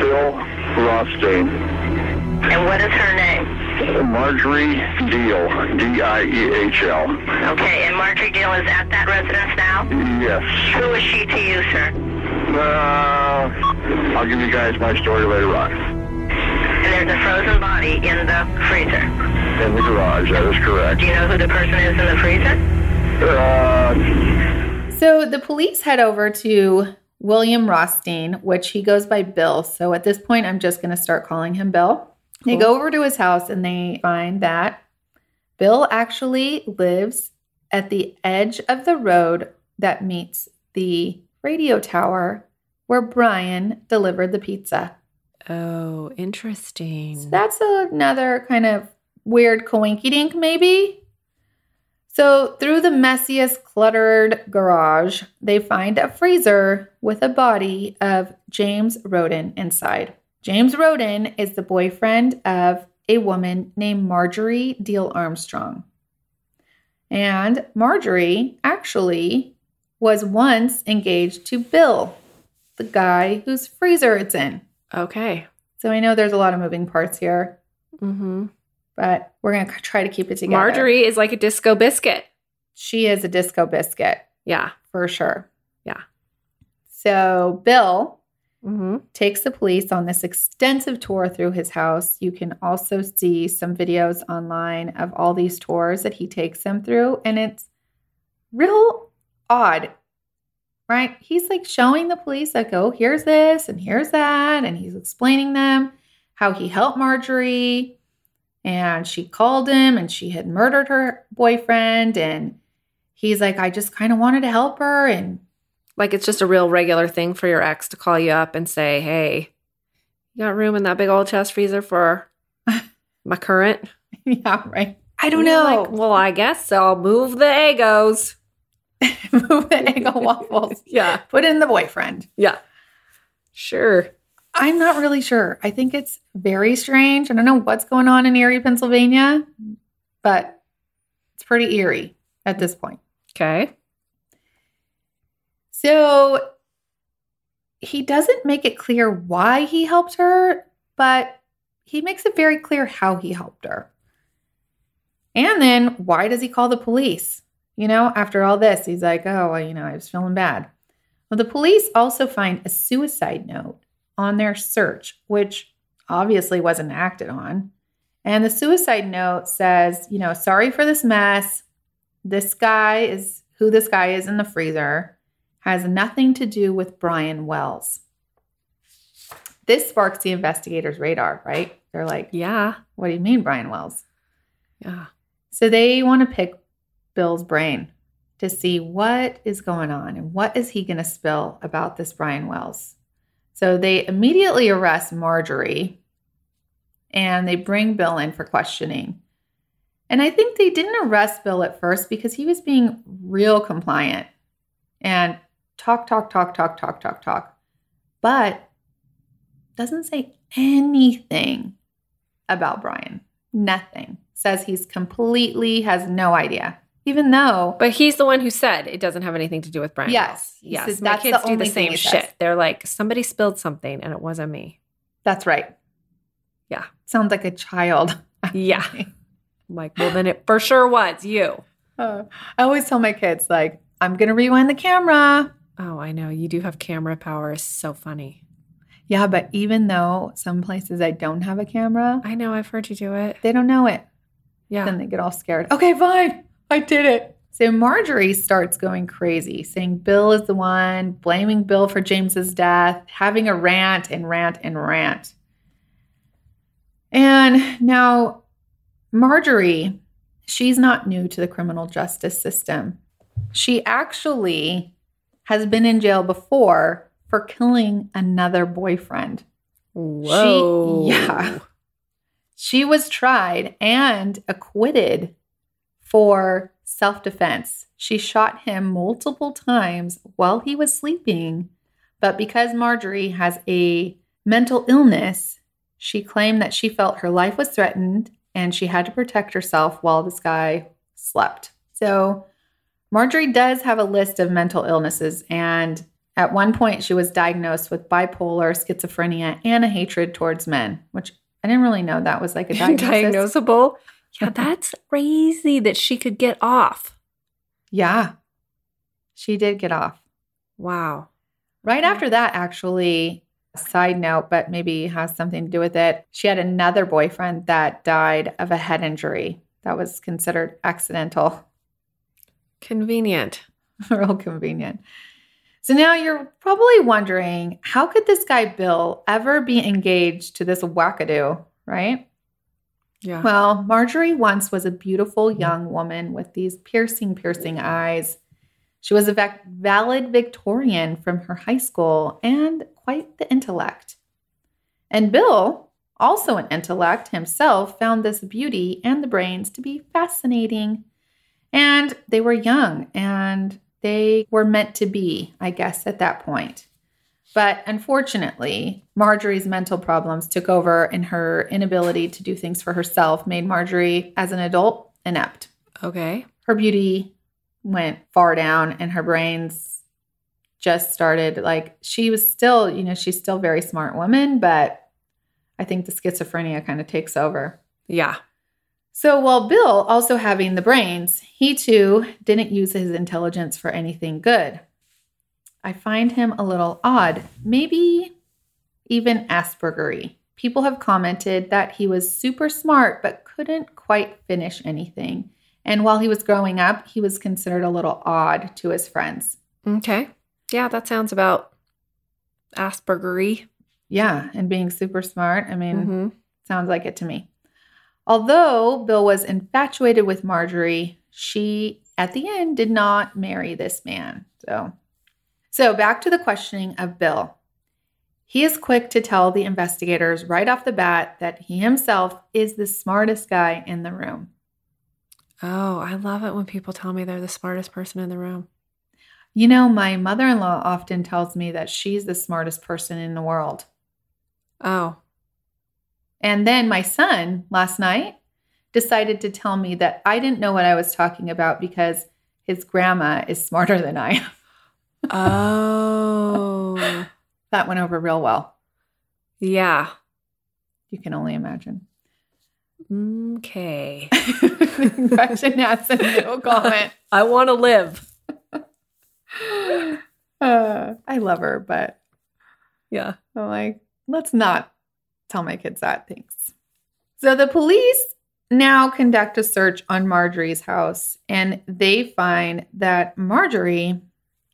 Bill Rothstein. And what is her name? Marjorie Diehl. D-I-E-H-L. Okay, and Marjorie Diehl is at that residence now? Yes. Who is she to you, sir? Uh, I'll give you guys my story later on. And there's a frozen body in the freezer. In the garage, that is correct. Do you know who the person is in the freezer? Uh, So the police head over to William Rothstein, which he goes by Bill. So at this point, I'm just going to start calling him Bill. They go over to his house and they find that Bill actually lives at the edge of the road that meets the radio tower where Brian delivered the pizza. Oh, interesting. So that's another kind of weird coinky dink, maybe. So, through the messiest, cluttered garage, they find a freezer with a body of James Roden inside. James Roden is the boyfriend of a woman named Marjorie Diehl Armstrong. And Marjorie actually was once engaged to Bill, the guy whose freezer it's in. okay. So I know there's a lot of moving parts here, Mm-hmm. But we're going to try to keep it together. Marjorie is like a disco biscuit. She is a disco biscuit Yeah. for sure. Yeah. So Bill Mm-hmm. takes the police on this extensive tour through his house. You can also see some videos online of all these tours that he takes them through, and it's real odd, right? He's like showing the police, like, oh, here's this and here's that, and he's explaining them how he helped Marjorie, and she called him, and she had murdered her boyfriend, and he's like, I just kind of wanted to help her, and Like it's just a real regular thing for your ex to call you up and say, "Hey, you got room in that big old chest freezer for my current?" yeah, right. I don't know. Like, well, I guess so. I'll move the Eggos. move the Eggo waffles. Yeah. Put in the boyfriend. Yeah. Sure. I'm not really sure. I think it's very strange. I don't know what's going on in Erie, Pennsylvania, but it's pretty eerie at this point. Okay. So he doesn't make it clear why he helped her, but he makes it very clear how he helped her. And then why does he call the police? You know, after all this, he's like, oh, well, you know, I was feeling bad. Well, the police also find a suicide note on their search, which obviously wasn't acted on. And the suicide note says, you know, sorry for this mess. This guy is who this guy is in the freezer, has nothing to do with Brian Wells. This sparks the investigators' radar, right? They're like, Yeah. what do you mean, Brian Wells? Yeah. So they want to pick Bill's brain to see what is going on and what is he going to spill about this Brian Wells. So they immediately arrest Marjorie and they bring Bill in for questioning. And I think they didn't arrest Bill at first because he was being real compliant and talk, talk, talk, talk, talk, talk, talk, but doesn't say anything about Brian. Nothing. Says he's completely has no idea. Even though But he's the one who said it doesn't have anything to do with Brian. Yes. Wells. Yes. says My kids the do the same shit. says. They're like, somebody spilled something and it wasn't me. that's right. Yeah. Sounds like a child. Yeah. I'm like, well, then it for sure was you. Uh, I always tell my kids, like, I'm going to rewind the camera. Oh, I know. You do have camera power. It's so funny. Yeah, but even though some places I don't have a camera, I know. I've heard you do it. they don't know it. Yeah. Then they get all scared. Okay, fine. I did it. So Marjorie starts going crazy, saying Bill is the one, blaming Bill for James's death, having a rant and rant and rant. And now Marjorie, she's not new to the criminal justice system. She actually has been in jail before for killing another boyfriend. Whoa. yeah. She was tried and acquitted for self defense. She shot him multiple times while he was sleeping, but because Marjorie has a mental illness, she claimed that she felt her life was threatened and she had to protect herself while this guy slept. So, Marjorie does have a list of mental illnesses, and at one point she was diagnosed with bipolar, schizophrenia, and a hatred towards men, which I didn't really know that was like a diagnosis. Diagnosable. Yeah, that's crazy that she could get off. Yeah, she did get off. Wow. Right after that, actually, side note, but maybe has something to do with it. She had another boyfriend that died of a head injury that was considered accidental. Convenient. Real convenient. So now you're probably wondering how could this guy Bill ever be engaged to this wackadoo, right? Yeah. Well, Marjorie once was a beautiful mm-hmm. young woman with these piercing, piercing eyes. She was a vac- valid Victorian from her high school and quite the intellect. And Bill, also an intellect himself, found this beauty and the brains to be fascinating. And they were young and they were meant to be, I guess, at that point. But unfortunately, Marjorie's mental problems took over, and her inability to do things for herself made Marjorie, as an adult, inept. okay. Her beauty went far down, and her brains just started like she was still, you know, she's still a very smart woman, but I think the schizophrenia kind of takes over. Yeah. So while Bill also having the brains, he too didn't use his intelligence for anything good. I find him a little odd, maybe even Aspergery. People have commented that he was super smart but couldn't quite finish anything. And while he was growing up, he was considered a little odd to his friends. Okay. Yeah, that sounds about Aspergery. Yeah, and being super smart, I mean, Mhm. Sounds like it to me. Although Bill was infatuated with Marjorie, she at the end did not marry this man. So, so back to the questioning of Bill. He is quick to tell the investigators right off the bat that he himself is the smartest guy in the room. Oh, I love it when people tell me they're the smartest person in the room. You know, my mother in law often tells me that she's the smartest person in the world. Oh, And then my son last night decided to tell me that I didn't know what I was talking about because his grandma is smarter than I am. oh, That went over real well. yeah. You can only imagine. Okay. Gretchen has a no comment. I want to live. Uh, I love her, but Yeah. I'm like, let's not tell my kids that. Thanks. So the police now conduct a search on Marjorie's house and they find that Marjorie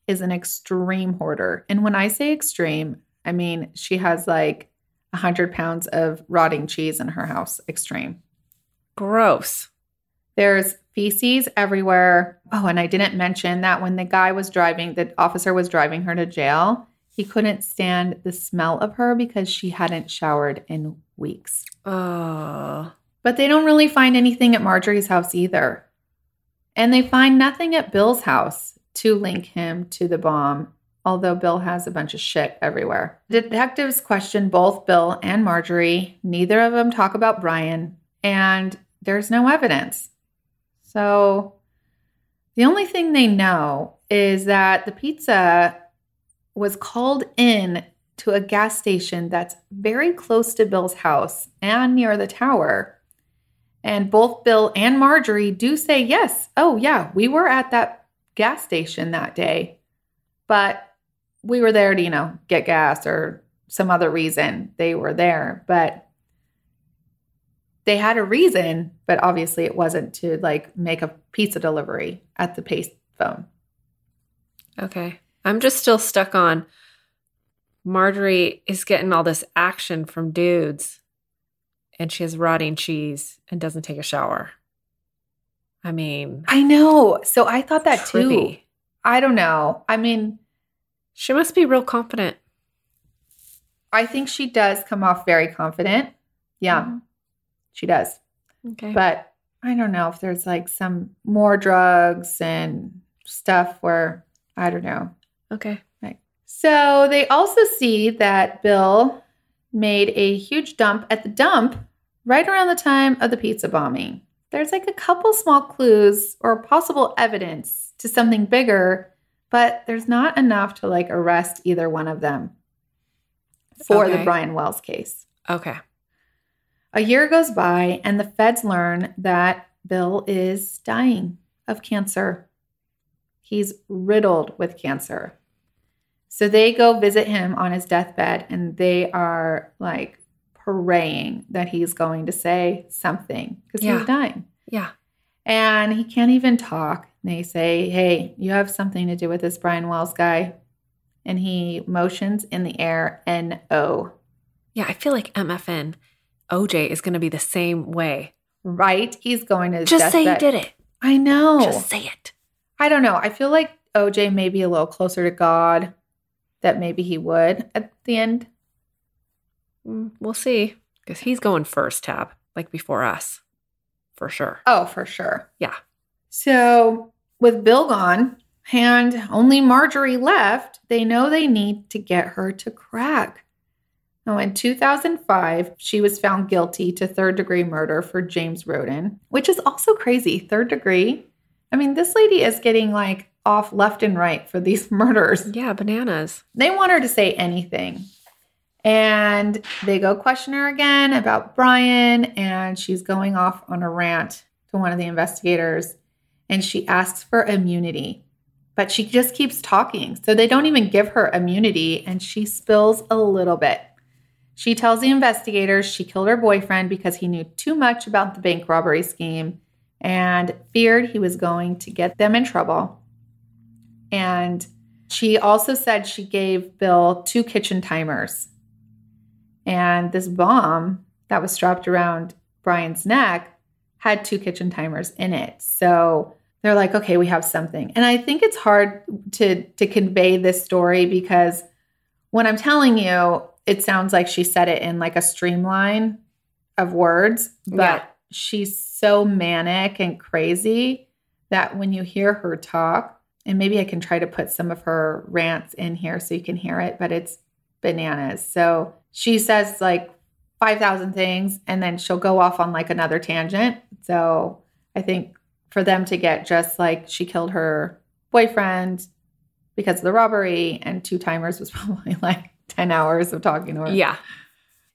is an extreme hoarder. And when I say extreme, I mean she has like 100 pounds of rotting cheese in her house. Extreme. Gross. There's feces everywhere. Oh, and I didn't mention that when the guy was driving, the officer was driving her to jail, he couldn't stand the smell of her because she hadn't showered in weeks. Oh. But they don't really find anything at Marjorie's house either. And they find nothing at Bill's house to link him to the bomb, although Bill has a bunch of shit everywhere. Detectives question both Bill and Marjorie. Neither of them talk about Brian, and there's no evidence. So the only thing they know is that the pizza was called in to a gas station that's very close to Bill's house and near the tower. And both Bill and Marjorie do say, yes, oh, yeah, we were at that gas station that day, but we were there to, you know, get gas or some other reason they were there. But they had a reason, but obviously it wasn't to like make a pizza delivery at the paste phone. Okay. I'm just still stuck on Marjorie is getting all this action from dudes and she has rotting cheese and doesn't take a shower. I mean, I know. So I thought that too. I don't know. I mean, She must be real confident. I think she does come off very confident. Yeah, Mhm. she does. Okay. But I don't know if there's like some more drugs and stuff where I don't know. Okay. So they also see that Bill made a huge dump at the dump right around the time of the pizza bombing. There's like a couple small clues or possible evidence to something bigger, but there's not enough to like arrest either one of them for the Brian Wells case. Okay. A year goes by, and the feds learn that Bill is dying of cancer. He's riddled with cancer. So they go visit him on his deathbed, and they are like praying that he's going to say something because Yeah. he's dying. Yeah. And he can't even talk. They say, Hey, you have something to do with this Brian Wells guy. And he motions in the air, N O. Yeah. I feel like MFN OJ is going to be the same way. Right? He's going to Just say deathbed. did it. I know. Just say it. I don't know. I feel like OJ may be a little closer to God that maybe he would at the end. Mm, we'll see. Because he's going first, Tab, like before us. For sure. Oh, for sure. Yeah. So, with Bill gone and only Marjorie left, they know they need to get her to crack. Now, in 2005, she was found guilty to third degree murder for James Roden, which is also crazy. Third degree. I mean, this lady is getting like off left and right for these murders. Yeah. Bananas. They want her to say anything. And they go question her again about Brian, and she's going off on a rant to one of the investigators. And she asks for immunity, but she just keeps talking. So they don't even give her immunity, and she spills a little bit. She tells the investigators she killed her boyfriend because he knew too much about the bank robbery scheme and feared he was going to get them in trouble. And she also said she gave Bill two kitchen timers. And this bomb that was strapped around Brian's neck had two kitchen timers in it. So they're like, okay, we have something. And I think it's hard to to convey this story because when I'm telling you, it sounds like she said it in like a streamline of words, but Yeah. she's so manic and crazy that when you hear her talk, and maybe I can try to put some of her rants in here so you can hear it, but it's bananas. So she says like 5,000 things and then she'll go off on like another tangent. So I think for them to get just like she killed her boyfriend because of the robbery and two timers was probably like 10 hours of talking to her. Yeah.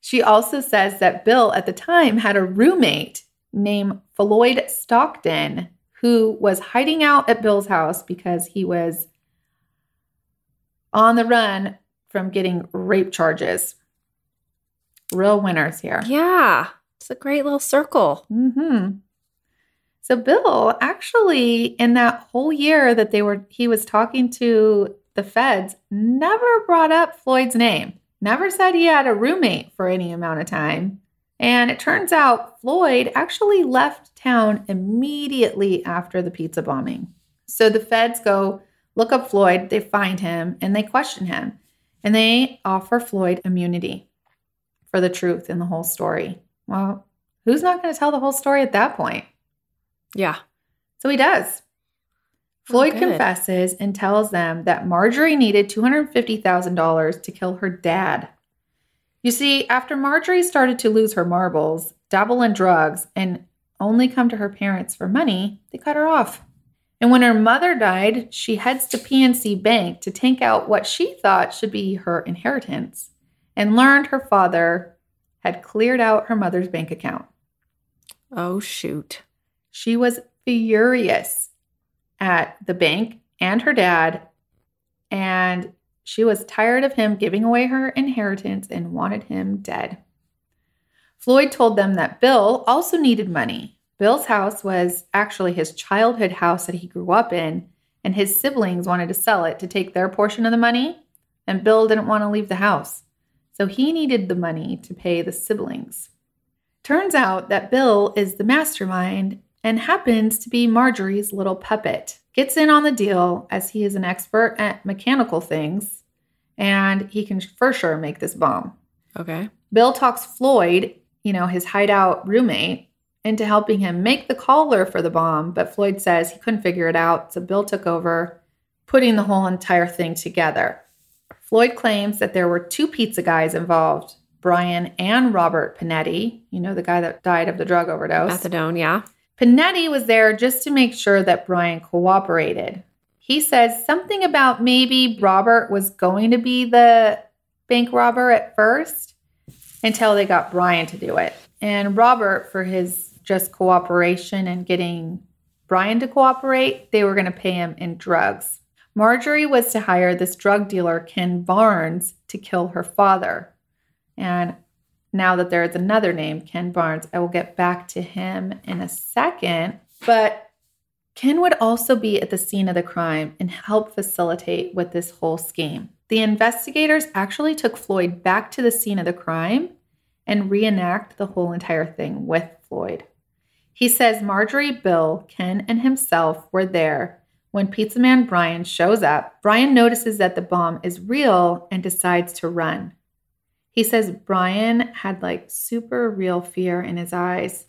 She also says that Bill at the time had a roommate named Floyd Stockton who was hiding out at Bill's house because he was on the run from getting rape charges. Real winners here. Yeah. It's a great little circle. hmm So Bill actually in that whole year that they were he was talking to the feds never brought up Floyd's name. Never said he had a roommate for any amount of time. And it turns out Floyd actually left town immediately after the pizza bombing. So the feds go look up Floyd, they find him, and they question him. And they offer Floyd immunity for the truth in the whole story. Well, who's not going to tell the whole story at that point? Yeah. So he does. Oh, Floyd good. confesses and tells them that Marjorie needed $250,000 to kill her dad. You see, after Marjorie started to lose her marbles, dabble in drugs, and only come to her parents for money, they cut her off. And when her mother died, she heads to PNC Bank to take out what she thought should be her inheritance and learned her father had cleared out her mother's bank account. Oh, shoot. She was furious at the bank and her dad, and she was tired of him giving away her inheritance and wanted him dead. Floyd told them that Bill also needed money. Bill's house was actually his childhood house that he grew up in, and his siblings wanted to sell it to take their portion of the money, and Bill didn't want to leave the house. So he needed the money to pay the siblings. Turns out that Bill is the mastermind and happens to be Marjorie's little puppet. Gets in on the deal as he is an expert at mechanical things and he can for sure make this bomb. Okay. Bill talks Floyd, you know, his hideout roommate, into helping him make the collar for the bomb, but Floyd says he couldn't figure it out, so Bill took over, putting the whole entire thing together. Floyd claims that there were two pizza guys involved Brian and Robert Pinetti, you know, the guy that died of the drug overdose. Methadone, yeah. Pinetti was there just to make sure that Brian cooperated. He says something about maybe Robert was going to be the bank robber at first until they got Brian to do it. And Robert, for his just cooperation and getting Brian to cooperate, they were going to pay him in drugs. Marjorie was to hire this drug dealer, Ken Barnes, to kill her father. And now that there is another name, Ken Barnes, I will get back to him in a second. But Ken would also be at the scene of the crime and help facilitate with this whole scheme. The investigators actually took Floyd back to the scene of the crime and reenact the whole entire thing with Floyd. He says Marjorie, Bill, Ken, and himself were there when Pizza Man Brian shows up. Brian notices that the bomb is real and decides to run. He says Brian had like super real fear in his eyes.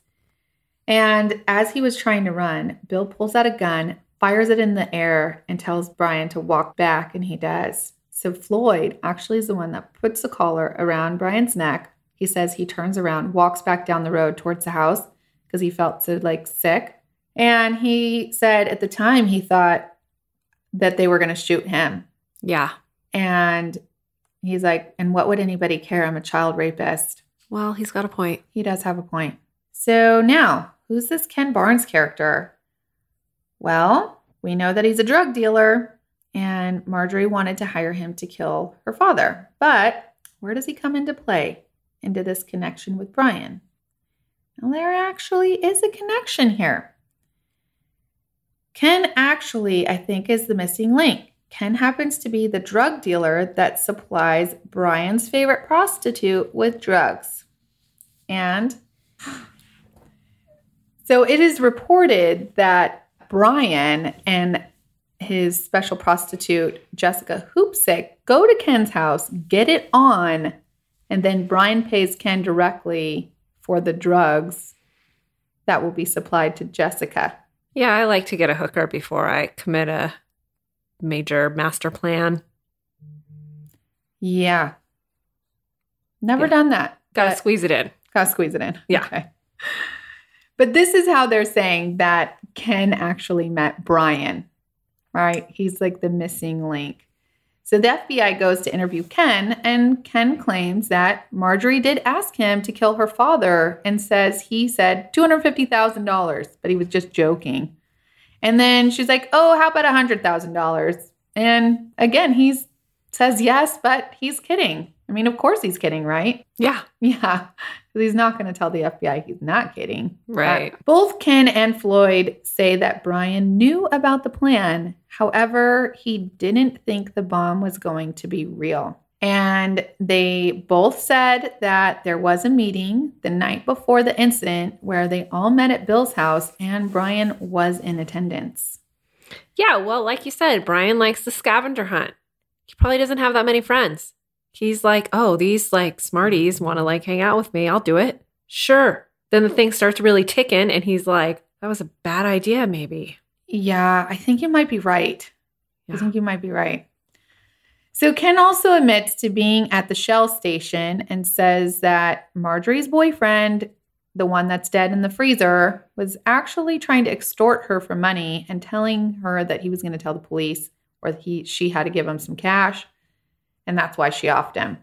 And as he was trying to run, Bill pulls out a gun, fires it in the air, and tells Brian to walk back, and he does. So Floyd actually is the one that puts the collar around Brian's neck. He says he turns around, walks back down the road towards the house because he felt so like sick. And he said at the time he thought that they were going to shoot him. Yeah. And he's like, and what would anybody care? I'm a child rapist. Well, he's got a point. He does have a point. So now, who's this Ken Barnes character? Well, we know that he's a drug dealer, and Marjorie wanted to hire him to kill her father. But where does he come into play? Into this connection with Brian. Well, there actually is a connection here. Ken actually, I think, is the missing link. Ken happens to be the drug dealer that supplies Brian's favorite prostitute with drugs. And so it is reported that Brian and his special prostitute, Jessica Hoopsick, go to Ken's house, get it on, and then Brian pays Ken directly for the drugs that will be supplied to Jessica. Yeah, I like to get a hooker before I commit a major master plan. Yeah. Never Yeah. done that. Gotta squeeze it in. Gotta squeeze it in. Yeah. Okay. But this is how they're saying that Ken actually met Brian, right? He's like the missing link. So the FBI goes to interview Ken, and Ken claims that Marjorie did ask him to kill her father and says he said $250,000, but he was just joking. And then she's like, oh, how about $100,000? And again, he says yes, but he's kidding. I mean, of course he's kidding, right? Yeah. Yeah, 'cause he's not going to tell the FBI he's not kidding. Right. Uh, both Ken and Floyd say that Brian knew about the plan. However, he didn't think the bomb was going to be real. And they both said that there was a meeting the night before the incident where they all met at Bill's house and Brian was in attendance. Yeah, well, like you said, Brian likes the scavenger hunt. He probably doesn't have that many friends. He's like, oh, these like smarties want to like hang out with me. I'll do it. Sure. Then the thing starts really ticking, and he's like, that was a bad idea, maybe. Yeah, I think you might be right. I think you might be right. So Ken also admits to being at the Shell station and says that Marjorie's boyfriend, the one that's dead in the freezer, was actually trying to extort her for money and telling her that he was going to tell the police or he she had to give him some cash, and that's why she offed him.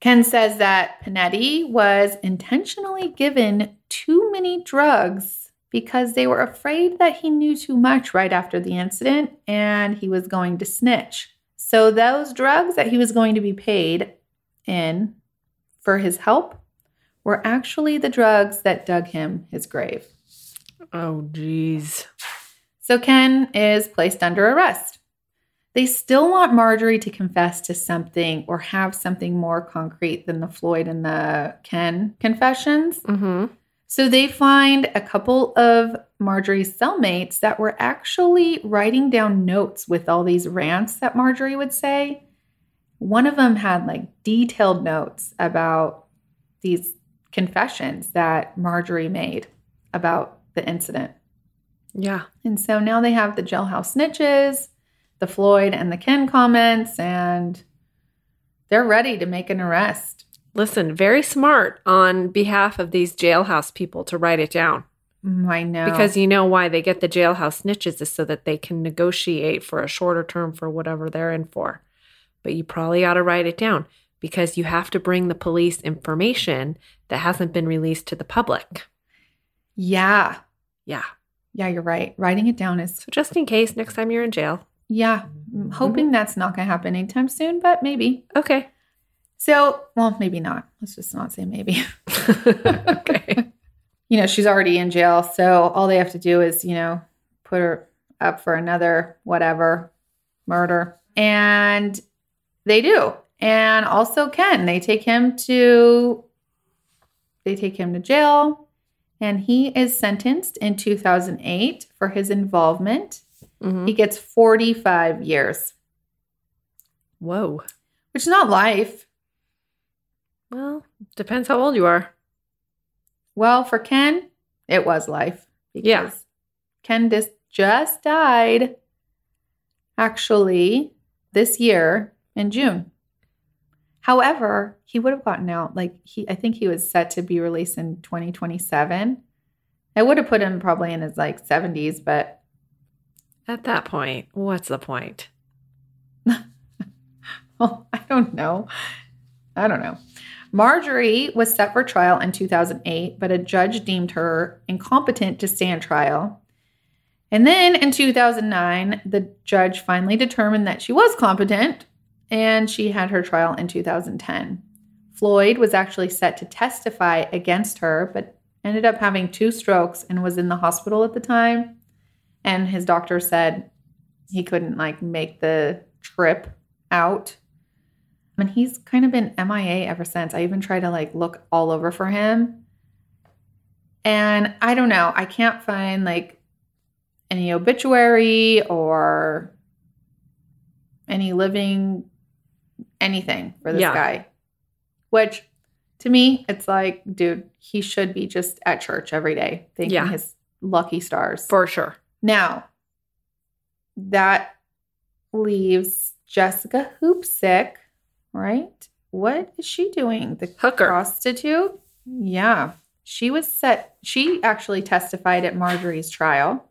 Ken says that Pinetti was intentionally given too many drugs because they were afraid that he knew too much right after the incident and he was going to snitch. So, those drugs that he was going to be paid in for his help were actually the drugs that dug him his grave. Oh, geez. So, Ken is placed under arrest. They still want Marjorie to confess to something or have something more concrete than the Floyd and the Ken confessions. Mm-hmm. So they find a couple of Marjorie's cellmates that were actually writing down notes with all these rants that Marjorie would say. One of them had like detailed notes about these confessions that Marjorie made. about the incident. Yeah. And so now they have the jailhouse snitches, the Floyd and the Ken comments, and they're ready to make an arrest. Listen, very smart on behalf of these jailhouse people to write it down. Mm, I know. Because you know why they get the jailhouse snitches is so that they can negotiate for a shorter term for whatever they're in for. But you probably ought to write it down because you have to bring the police information that hasn't been released to the public. yeah. Yeah. Yeah, you're right. Writing it down is, So just in case next time you're in jail. Yeah, I'm mm-hmm. hoping that's not going to happen anytime soon, but maybe. Okay. So, well, maybe not. Let's just not say maybe. okay. you know, she's already in jail. So all they have to do is, you know, put her up for another whatever murder. And they do. And also Ken, they take him to they take him to jail and he is sentenced in 2008 for his involvement. Mhm. He gets 45 years, Whoa. which is not life. Well, depends how old you are. Well, for Ken, it was life. Yeah. Ken dis- just died actually this year in June. However, he would have gotten out like he I think he was set to be released in 2027. I would have put him probably in his like 70s, but At that point, what's the point? well, I don't know. I don't know. Marjorie was set for trial in 2008, but a judge deemed her incompetent to stand trial. And then in 2009, the judge finally determined that she was competent and she had her trial in 2010. Floyd was actually set to testify against her, but ended up having two strokes and was in the hospital at the time. And his doctor said he couldn't like make the trip out. And he's kind of been MIA ever since. I even tried to like look all over for him. And I don't know. I can't find like any obituary or any living anything for this Yeah. guy. Which to me, it's like, dude, he should be just at church every day, thanking Yeah. his lucky stars. For sure. Now, that leaves Jessica Hoopsick, right? What is she doing? The Hooker. prostitute? Yeah. She was set, she actually testified at Marjorie's trial,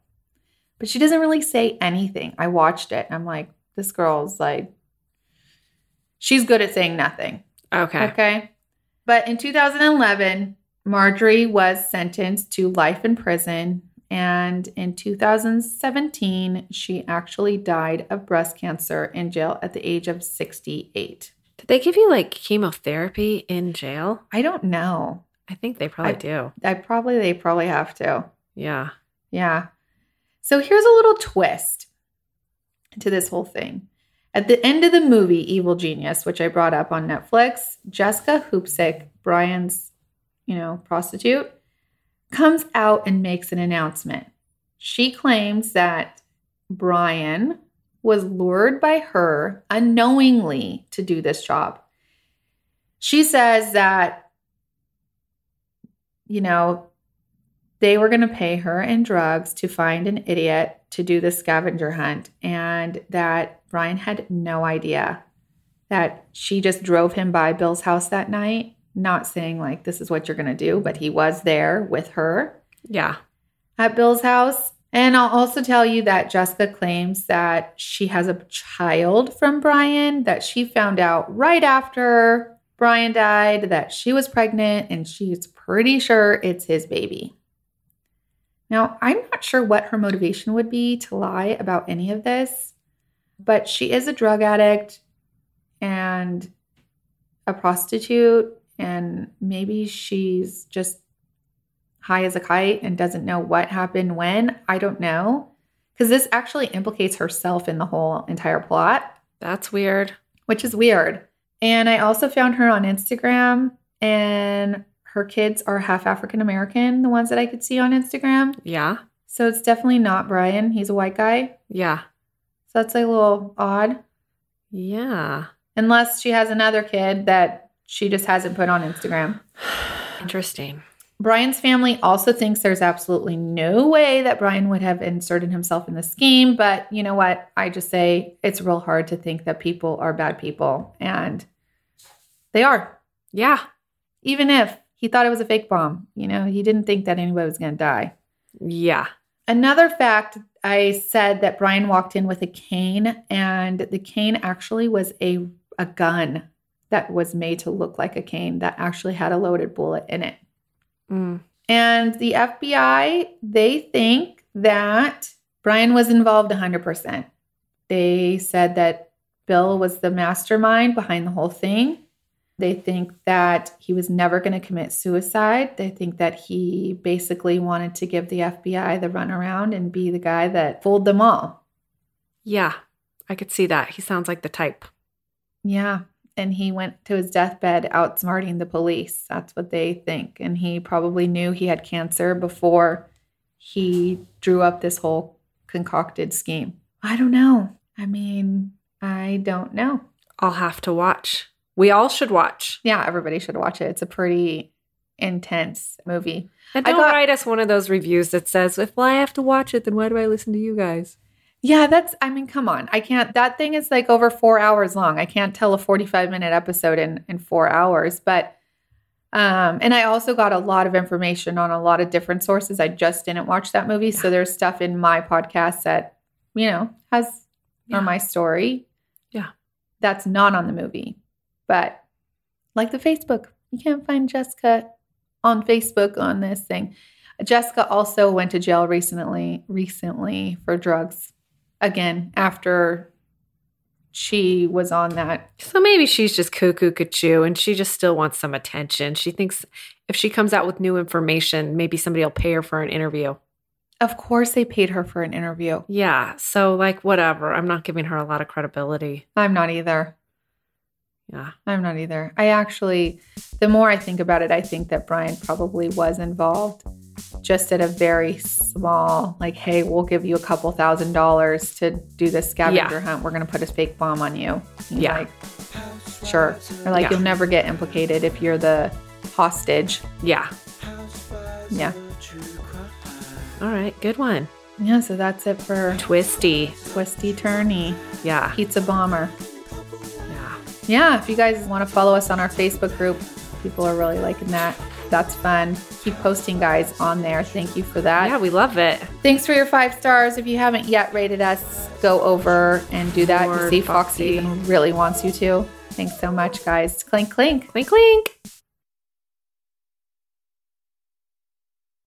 but she doesn't really say anything. I watched it and I'm like, this girl's like, she's good at saying nothing. Okay. Okay. But in 2011, Marjorie was sentenced to life in prison. And in 2017, she actually died of breast cancer in jail at the age of 68. Did they give you like chemotherapy in jail? I don't know. I think they probably I- do. I probably, they probably have to. Yeah. Yeah. So here's a little twist to this whole thing. At the end of the movie Evil Genius, which I brought up on Netflix, Jessica Hoopsick, Brian's, you know, prostitute, comes out and makes an announcement. She claims that Brian was lured by her unknowingly to do this job. She says that, you know, they were going to pay her in drugs to find an idiot to do the scavenger hunt, and that Brian had no idea that she just drove him by Bill's house that night, not saying like this is what you're going to do, but he was there with her Yeah. at Bill's house. And I'll also tell you that Jessica claims that she has a child from Brian that she found out right after Brian died that she was pregnant and she's pretty sure it's his baby. Now, I'm not sure what her motivation would be to lie about any of this, but she is a drug addict and a prostitute, and maybe she's just high as a kite and doesn't know what happened when. I don't know. Because this actually implicates herself in the whole entire plot, That's weird. which is weird. And I also found her on Instagram, and her kids are half African American, the ones that I could see on Instagram. Yeah. So it's definitely not Brian. He's a white guy. Yeah. So that's a little odd. Yeah. Unless she has another kid that she just hasn't put on Instagram. Interesting. Brian's family also thinks there's absolutely no way that Brian would have inserted himself in the scheme. But you know what? I just say it's real hard to think that people are bad people. And they are. Yeah. Even if he thought it was a fake bomb, you know, he didn't think that anybody was going to die. Yeah. Another fact I said that Brian walked in with a cane, and the cane actually was a, a gun that was made to look like a cane that actually had a loaded bullet in it. Mm. And the FBI, they think that Brian was involved 100%. They said that Bill was the mastermind behind the whole thing. They think that he was never going to commit suicide. They think that he basically wanted to give the FBI the runaround and be the guy that fooled them all. Yeah. I could see that. He sounds like the type. Yeah. And he went to his deathbed outsmarting the police. That's what they think. And he probably knew he had cancer before he drew up this whole concocted scheme. I don't know. I mean, I don't know. I'll have to watch. We all should watch. Yeah, everybody should watch it. It's a pretty intense movie. And I don't got- write us one of those reviews that says, if I have to watch it, then why do I listen to you guys? Yeah, that's, I mean, come on. I can't, that thing is like over four hours long. I can't tell a 45 minute episode in, in four hours. But, um, and I also got a lot of information on a lot of different sources. I just didn't watch that movie. So there's stuff in my podcast that, you know, has, Yeah. or my story. Yeah. That's not on the movie. But like the Facebook, you can't find Jessica on Facebook on this thing. Jessica also went to jail recently, recently for drugs again after she was on that. So maybe she's just cuckoo cuckoo and she just still wants some attention. She thinks if she comes out with new information, maybe somebody will pay her for an interview. Of course, they paid her for an interview. Yeah. So, like, whatever. I'm not giving her a lot of credibility. I'm not either. Yeah. I'm not either. I actually, the more I think about it, I think that Brian probably was involved just at a very small, like, hey, we'll give you a couple thousand dollars to do this scavenger Yeah. hunt. We're going to put a fake bomb on you. He's Yeah. Like, sure. Or like, Yeah. you'll never get implicated if you're the hostage. Yeah. Yeah. All right. Good one. Yeah. So that's it for Twisty. Twisty Turny Yeah. Pizza Bomber. Yeah. Yeah, if you guys want to follow us on our Facebook group, people are really liking that. That's fun. Keep posting, guys, on there. Thank you for that. Yeah. We love it. Thanks for your five stars. If you haven't yet rated us, go over and do that. Lord, You see, Foxy Foxy. even really wants you to. Thanks so much, guys. Clink, clink. Clink, clink.